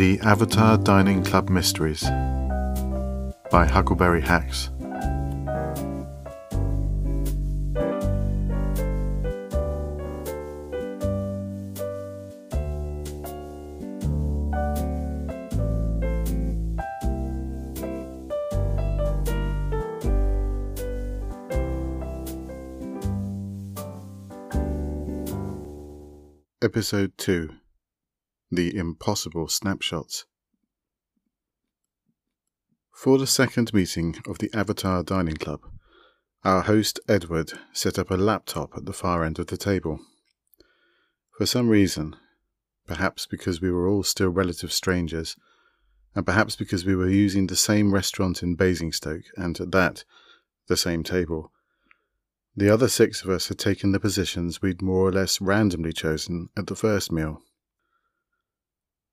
The Avatar Dining Club Mysteries by Huckleberry Hax. Episode 2 The Impossible Snapshots. For the second meeting of the Avatar Dining Club, our host Edward set up a laptop at the far end of the table. For some reason, perhaps because we were all still relative strangers, and perhaps because we were using the same restaurant in Basingstoke and at that, the same table, the other six of us had taken the positions we'd more or less randomly chosen at the first meal.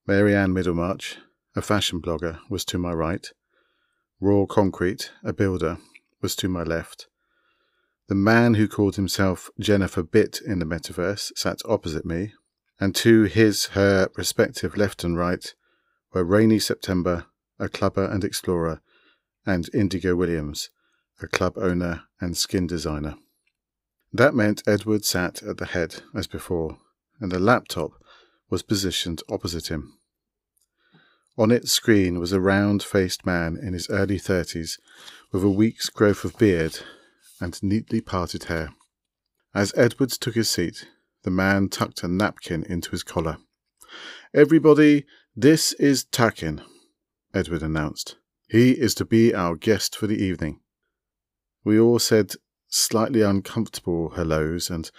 Mary Ann Middlemarch, a fashion blogger, was to my right. Raw Concrete, a builder, was to my left. The man who called himself Jennifer Bitt in the metaverse sat opposite me, and to his, her respective left and right were Rainy September, a clubber and explorer, and Indigo Williams, a club owner and skin designer. That meant Edward sat at the head, as before, and the laptop was positioned opposite him. On its screen was a round faced man in his early thirties with a week's growth of beard and neatly parted hair. As Edwards took his seat, the man tucked a napkin into his collar. Everybody, this is Takin, Edward announced. He is to be our guest for the evening. We all said slightly uncomfortable hellos, and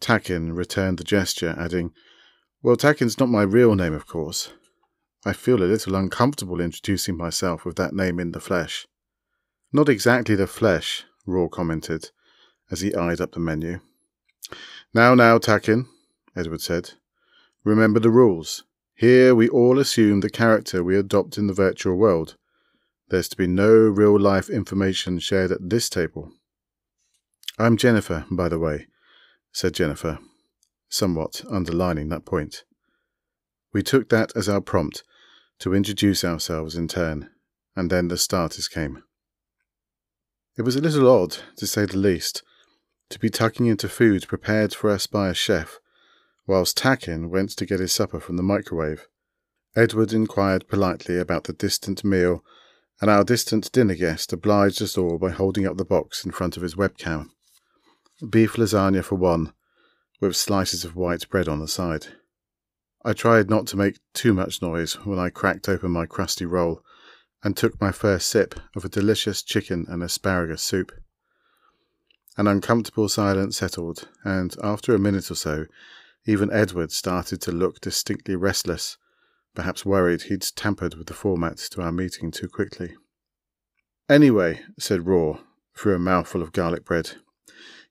Takin returned the gesture, adding, Well, Takin's not my real name, of course. I feel a little uncomfortable introducing myself with that name in the flesh. Not exactly the flesh, Raw commented, as he eyed up the menu. Now, now, Takin, Edward said. Remember the rules. Here we all assume the character we adopt in the virtual world. There's to be no real life information shared at this table. I'm Jennifer, by the way, said Jennifer, somewhat underlining that point. We took that as our prompt to introduce ourselves in turn, and then the starters came. It was a little odd, to say the least, to be tucking into food prepared for us by a chef, whilst Takin went to get his supper from the microwave. Edward inquired politely about the distant meal, and our distant dinner guest obliged us all by holding up the box in front of his webcam beef lasagna for one, with slices of white bread on the side. I tried not to make too much noise when I cracked open my crusty roll and took my first sip of a delicious chicken and asparagus soup. An uncomfortable silence settled, and after a minute or so, even Edward started to look distinctly restless, perhaps worried he'd tampered with the format to our meeting too quickly. Anyway, said Raw, through a mouthful of garlic bread,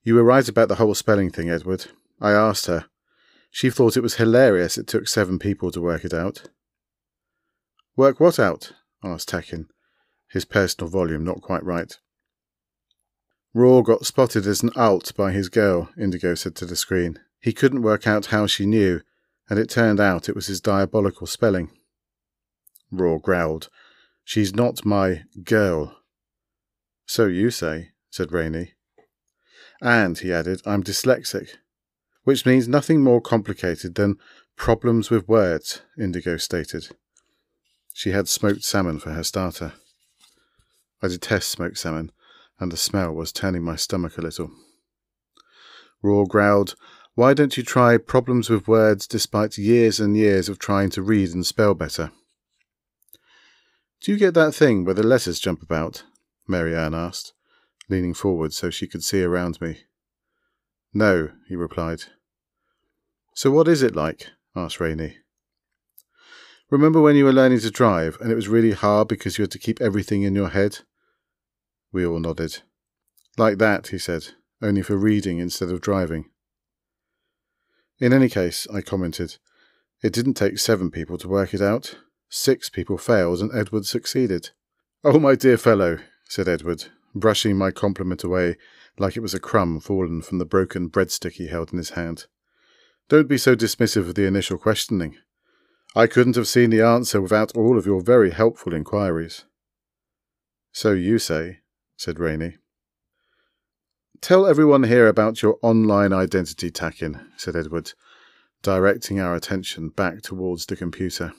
you were right about the whole spelling thing, Edward. I asked her. She thought it was hilarious it took seven people to work it out. Work what out? asked Takin, his personal volume not quite right. Raw got spotted as an alt by his girl, Indigo said to the screen. He couldn't work out how she knew, and it turned out it was his diabolical spelling. Raw growled. She's not my girl. So you say, said Rainy. And, he added, I'm dyslexic, which means nothing more complicated than problems with words, Indigo stated. She had smoked salmon for her starter. I detest smoked salmon, and the smell was turning my stomach a little. Raw growled, Why don't you try problems with words despite years and years of trying to read and spell better? Do you get that thing where the letters jump about? Mary Ann asked leaning forward so she could see around me. No, he replied. So what is it like? asked Rainy. Remember when you were learning to drive and it was really hard because you had to keep everything in your head? We all nodded. Like that, he said, only for reading instead of driving. In any case, I commented, it didn't take seven people to work it out. Six people failed and Edward succeeded. Oh, my dear fellow, said Edward, brushing my compliment away like it was a crumb fallen from the broken breadstick he held in his hand. Don't be so dismissive of the initial questioning. I couldn't have seen the answer without all of your very helpful inquiries. So you say, said Rainy. Tell everyone here about your online identity Takin, said Edward, directing our attention back towards the computer.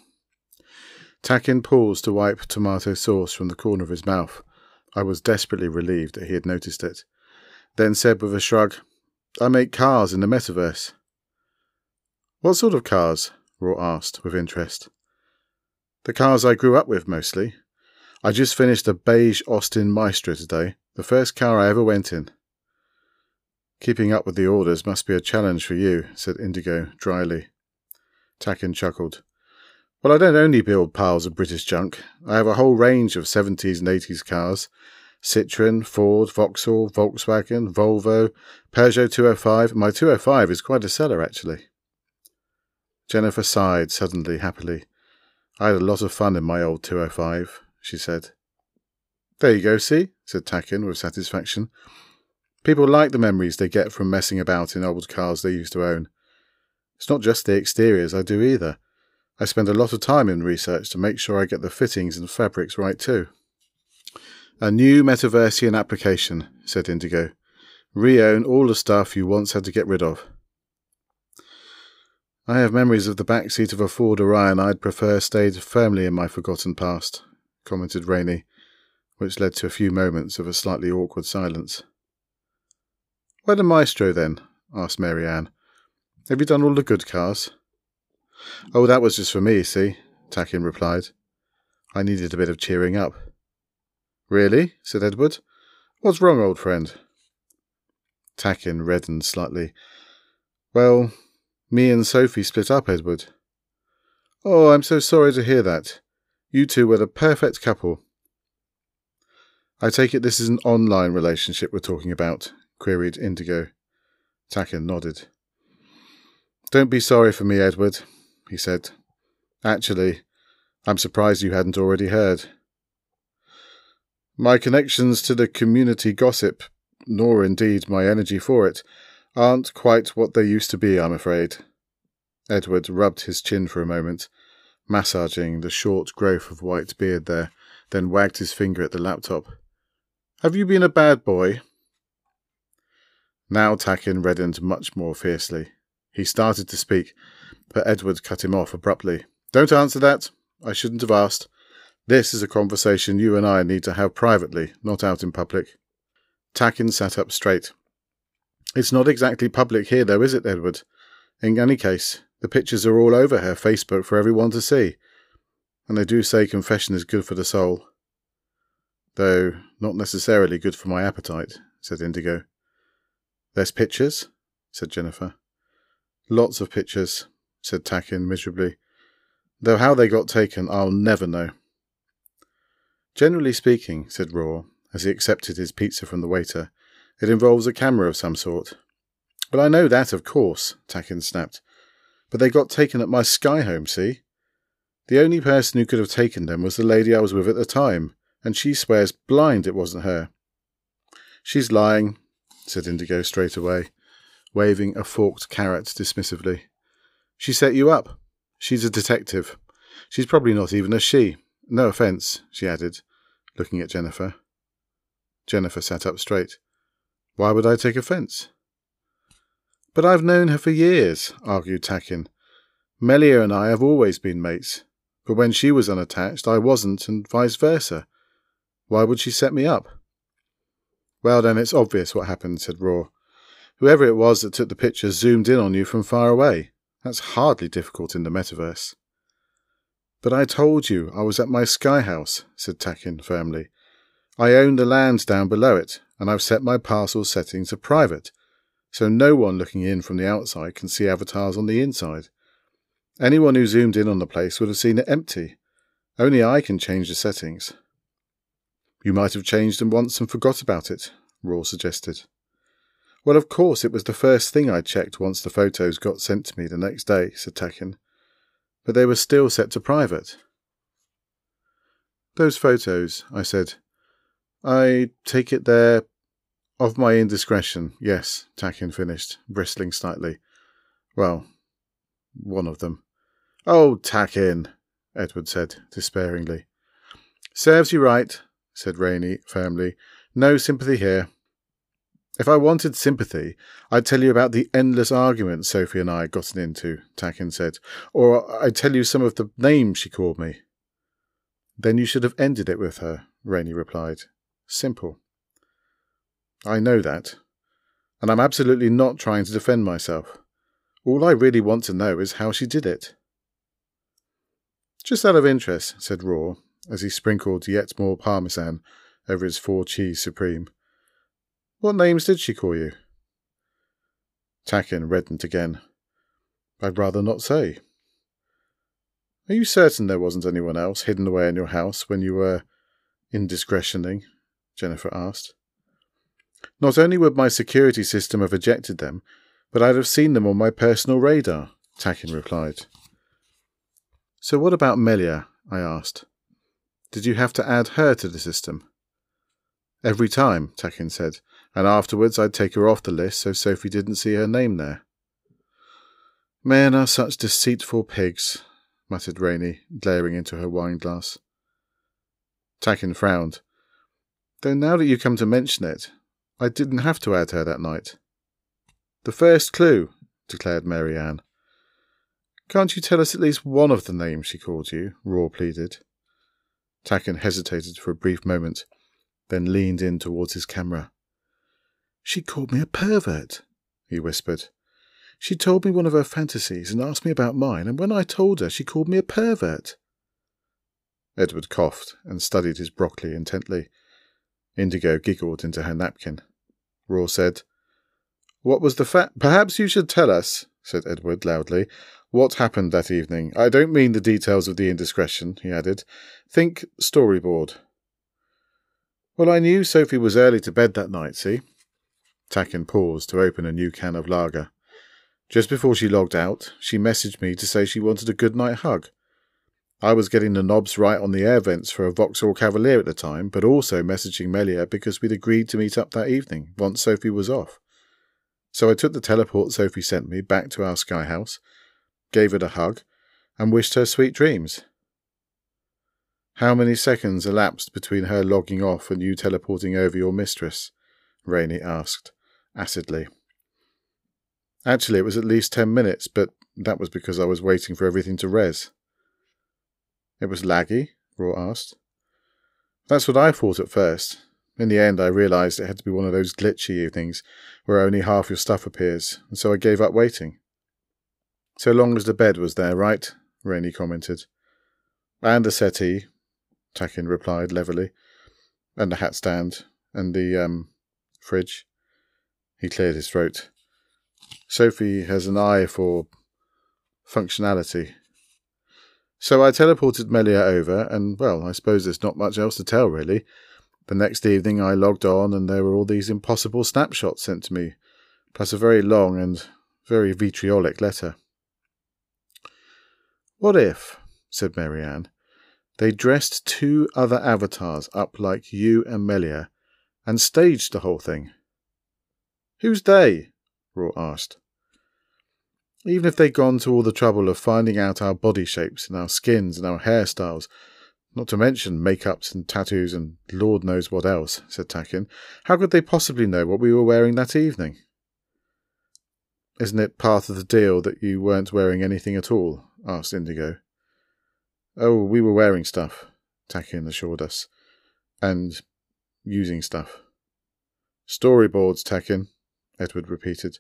Takin paused to wipe tomato sauce from the corner of his mouth. I was desperately relieved that he had noticed it. Then said with a shrug, I make cars in the metaverse. What sort of cars? Raw asked with interest. The cars I grew up with, mostly. I just finished a beige Austin Maestro today, the first car I ever went in. Keeping up with the orders must be a challenge for you, said Indigo dryly. Takin chuckled. Well, I don't only build piles of British junk. I have a whole range of 70s and 80s cars. Citroen, Ford, Vauxhall, Volkswagen, Volvo, Peugeot 205. My 205 is quite a seller, actually. Jennifer sighed suddenly, happily. I had a lot of fun in my old 205, she said. There you go, see, said Takin with satisfaction. People like the memories they get from messing about in old cars they used to own. It's not just the exteriors I do either. I spend a lot of time in research to make sure I get the fittings and fabrics right too. A new Metaversian application, said Indigo. Re-own all the stuff you once had to get rid of. I have memories of the back seat of a Ford Orion I'd prefer stayed firmly in my forgotten past, commented Rainy, which led to a few moments of a slightly awkward silence. Where the Maestro, then? asked Mary Ann. Have you done all the good cars? Oh, that was just for me, see, Takin replied. I needed a bit of cheering up. Really? said Edward. What's wrong, old friend? Takin reddened slightly. Well, me and Sophie split up, Edward. Oh, I'm so sorry to hear that. You two were the perfect couple. I take it this is an online relationship we're talking about, queried Indigo. Takin nodded. Don't be sorry for me, Edward, he said. Actually, I'm surprised you hadn't already heard. My connections to the community gossip, nor indeed my energy for it, aren't quite what they used to be, I'm afraid. Edward rubbed his chin for a moment, massaging the short growth of white beard there, then wagged his finger at the laptop. Have you been a bad boy? Now Takin reddened much more fiercely. He started to speak, but Edward cut him off abruptly. Don't answer that. I shouldn't have asked. This is a conversation you and I need to have privately, not out in public. Takin sat up straight. It's not exactly public here, though, is it, Edward? In any case, the pictures are all over her Facebook for everyone to see. And they do say confession is good for the soul. Though not necessarily good for my appetite, said Indigo. There's pictures? said Jennifer. Lots of pictures, said Takin miserably. Though how they got taken, I'll never know. Generally speaking, said Raw, as he accepted his pizza from the waiter, it involves a camera of some sort. Well, I know that, of course, Takin snapped. But they got taken at my sky home, see? The only person who could have taken them was the lady I was with at the time, and she swears blind it wasn't her. She's lying, said Indigo straight away, waving a forked carrot dismissively. She set you up. She's a detective. She's probably not even a she. No offence, she added, looking at Jennifer. Jennifer sat up straight. Why would I take offence? But I've known her for years, argued Takin. Melia and I have always been mates, but when she was unattached, I wasn't, and vice versa. Why would she set me up? Well, then it's obvious what happened, said Raw. Whoever it was that took the picture zoomed in on you from far away. That's hardly difficult in the metaverse. But I told you I was at my sky house, said Takin firmly. I own the land down below it, and I've set my parcel settings to private, so no one looking in from the outside can see avatars on the inside. Anyone who zoomed in on the place would have seen it empty. Only I can change the settings. You might have changed them once and forgot about it, Raw suggested. Well, of course, it was the first thing I checked once the photos got sent to me the next day, said Takin. But they were still set to private. Those photos, I said. I take it they're of my indiscretion, yes, Takin finished, bristling slightly. Well, one of them. Oh, Takin, Edward said despairingly. Serves you right, said Rainy firmly. No sympathy here. If I wanted sympathy, I'd tell you about the endless arguments Sophie and I had gotten into, Takin said, or I'd tell you some of the names she called me. Then you should have ended it with her, Rainy replied. Simple. I know that, and I'm absolutely not trying to defend myself. All I really want to know is how she did it. Just out of interest, said Raw, as he sprinkled yet more parmesan over his four cheese supreme. What names did she call you? Takin reddened again. I'd rather not say. Are you certain there wasn't anyone else hidden away in your house when you were indiscretioning? Jennifer asked. Not only would my security system have ejected them, but I'd have seen them on my personal radar, Takin replied. So what about Melia? I asked. Did you have to add her to the system? Every time, Takin said and afterwards I'd take her off the list so Sophie didn't see her name there. Men are such deceitful pigs, muttered Rainy, glaring into her wine glass. Takin frowned. Though now that you come to mention it, I didn't have to add her that night. The first clue, declared Mary Ann. Can't you tell us at least one of the names she called you? Raw pleaded. Takin hesitated for a brief moment, then leaned in towards his camera. She called me a pervert, he whispered. She told me one of her fantasies and asked me about mine, and when I told her, she called me a pervert. Edward coughed and studied his broccoli intently. Indigo giggled into her napkin. Raw said, What was the fact? Perhaps you should tell us, said Edward loudly, what happened that evening. I don't mean the details of the indiscretion, he added. Think storyboard. Well, I knew Sophie was early to bed that night, see? Takin paused to open a new can of lager. Just before she logged out, she messaged me to say she wanted a good night hug. I was getting the knobs right on the air vents for a Vauxhall Cavalier at the time, but also messaging Melia because we'd agreed to meet up that evening, once Sophie was off. So I took the teleport Sophie sent me back to our sky house, gave her a hug, and wished her sweet dreams. How many seconds elapsed between her logging off and you teleporting over your mistress? Rainy asked acidly. Actually, it was at least ten minutes, but that was because I was waiting for everything to res. It was laggy? Raw asked. That's what I thought at first. In the end, I realized it had to be one of those glitchy evenings where only half your stuff appears, and so I gave up waiting. So long as the bed was there, right? Rainy commented. And the settee, Takin replied levelly, and the hat stand, and the, um, fridge. He cleared his throat. Sophie has an eye for functionality. So I teleported Melia over, and well, I suppose there's not much else to tell, really. The next evening I logged on, and there were all these impossible snapshots sent to me, plus a very long and very vitriolic letter. What if, said Mary Ann, they dressed two other avatars up like you and Melia and staged the whole thing? Who's they? Raw asked. Even if they'd gone to all the trouble of finding out our body shapes and our skins and our hairstyles, not to mention makeups and tattoos and Lord knows what else, said Takin, how could they possibly know what we were wearing that evening? Isn't it part of the deal that you weren't wearing anything at all? asked Indigo. Oh, we were wearing stuff, Takin assured us. And using stuff. Storyboards, Takin, Edward repeated.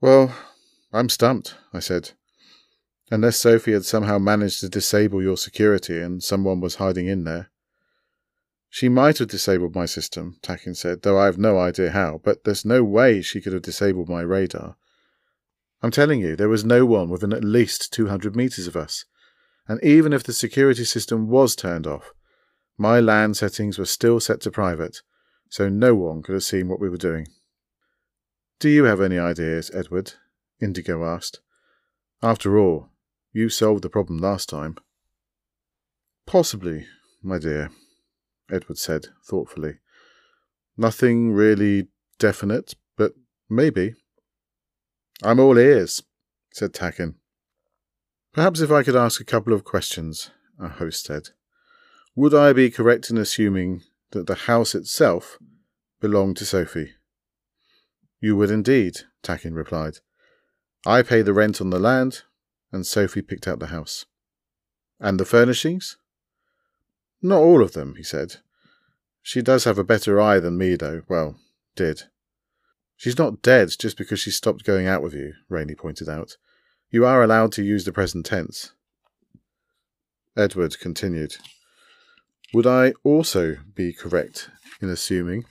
Well, I'm stumped, I said. Unless Sophie had somehow managed to disable your security and someone was hiding in there. She might have disabled my system, Takin said, though I have no idea how, but there's no way she could have disabled my radar. I'm telling you, there was no one within at least 200 meters of us. And even if the security system was turned off, my LAN settings were still set to private, so no one could have seen what we were doing. Do you have any ideas, Edward? Indigo asked. After all, you solved the problem last time. Possibly, my dear, Edward said thoughtfully. Nothing really definite, but maybe. I'm all ears, said Takin. Perhaps if I could ask a couple of questions, our host said. Would I be correct in assuming that the house itself belonged to Sophie? You would indeed, Takin replied. I pay the rent on the land, and Sophie picked out the house. And the furnishings? Not all of them, he said. She does have a better eye than me, though. Well, did. She's not dead just because she stopped going out with you, Rainy pointed out. You are allowed to use the present tense. Edward continued. Would I also be correct in assuming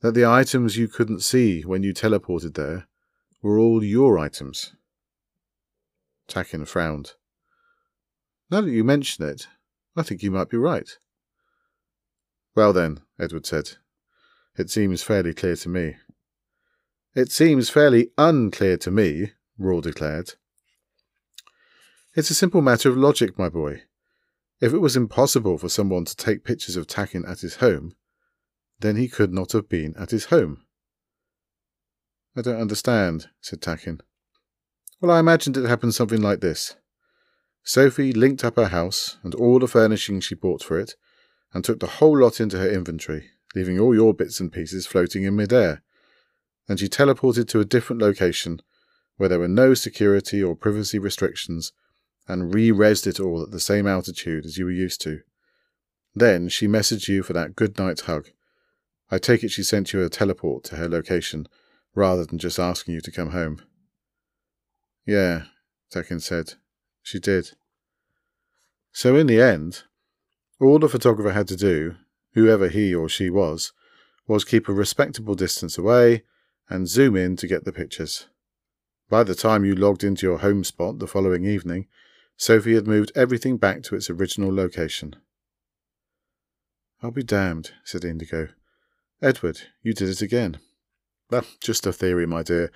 that the items you couldn't see when you teleported there were all your items? Takin frowned. Now that you mention it, I think you might be right. Well then, Edward said, it seems fairly clear to me. It seems fairly unclear to me, Raw declared. It's a simple matter of logic, my boy. If it was impossible for someone to take pictures of Takin at his home, then he could not have been at his home. I don't understand, said Takin. Well, I imagined it happened something like this. Sophie linked up her house and all the furnishings she bought for it, and took the whole lot into her inventory, leaving all your bits and pieces floating in midair. Then she teleported to a different location where there were no security or privacy restrictions and re-resed it all at the same altitude as you were used to. Then she messaged you for that good night hug. I take it she sent you a teleport to her location rather than just asking you to come home. Yeah, Takin said. She did. So in the end, all the photographer had to do, whoever he or she was, was keep a respectable distance away and zoom in to get the pictures. By the time you logged into your home spot the following evening, Sophie had moved everything back to its original location. I'll be damned, said Indigo. Edward, you did it again. Just a theory, my dear.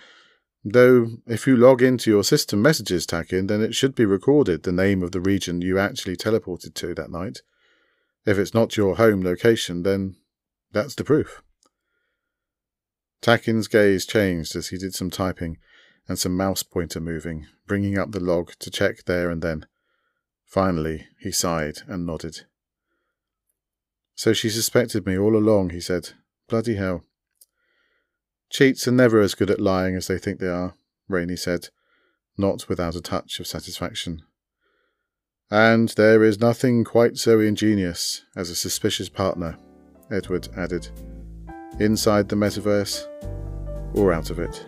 Though, if you log into your system messages, Takin, then it should be recorded the name of the region you actually teleported to that night. If it's not your home location, then that's the proof. Takin's gaze changed as he did some typing and some mouse pointer moving, bringing up the log to check there and then. Finally, he sighed and nodded. So she suspected me all along, he said. Bloody hell. Cheats are never as good at lying as they think they are, Rainy said, not without a touch of satisfaction. And there is nothing quite so ingenious as a suspicious partner, Edward added. Inside the metaverse, or out of it.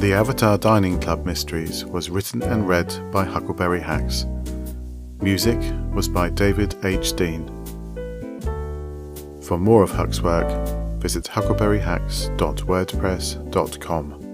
The Avatar Dining Club Mysteries was written and read by Huckleberry Hax. Music was by David H. Dean. For more of Huck's work, visit huckleberryhax.wordpress.com.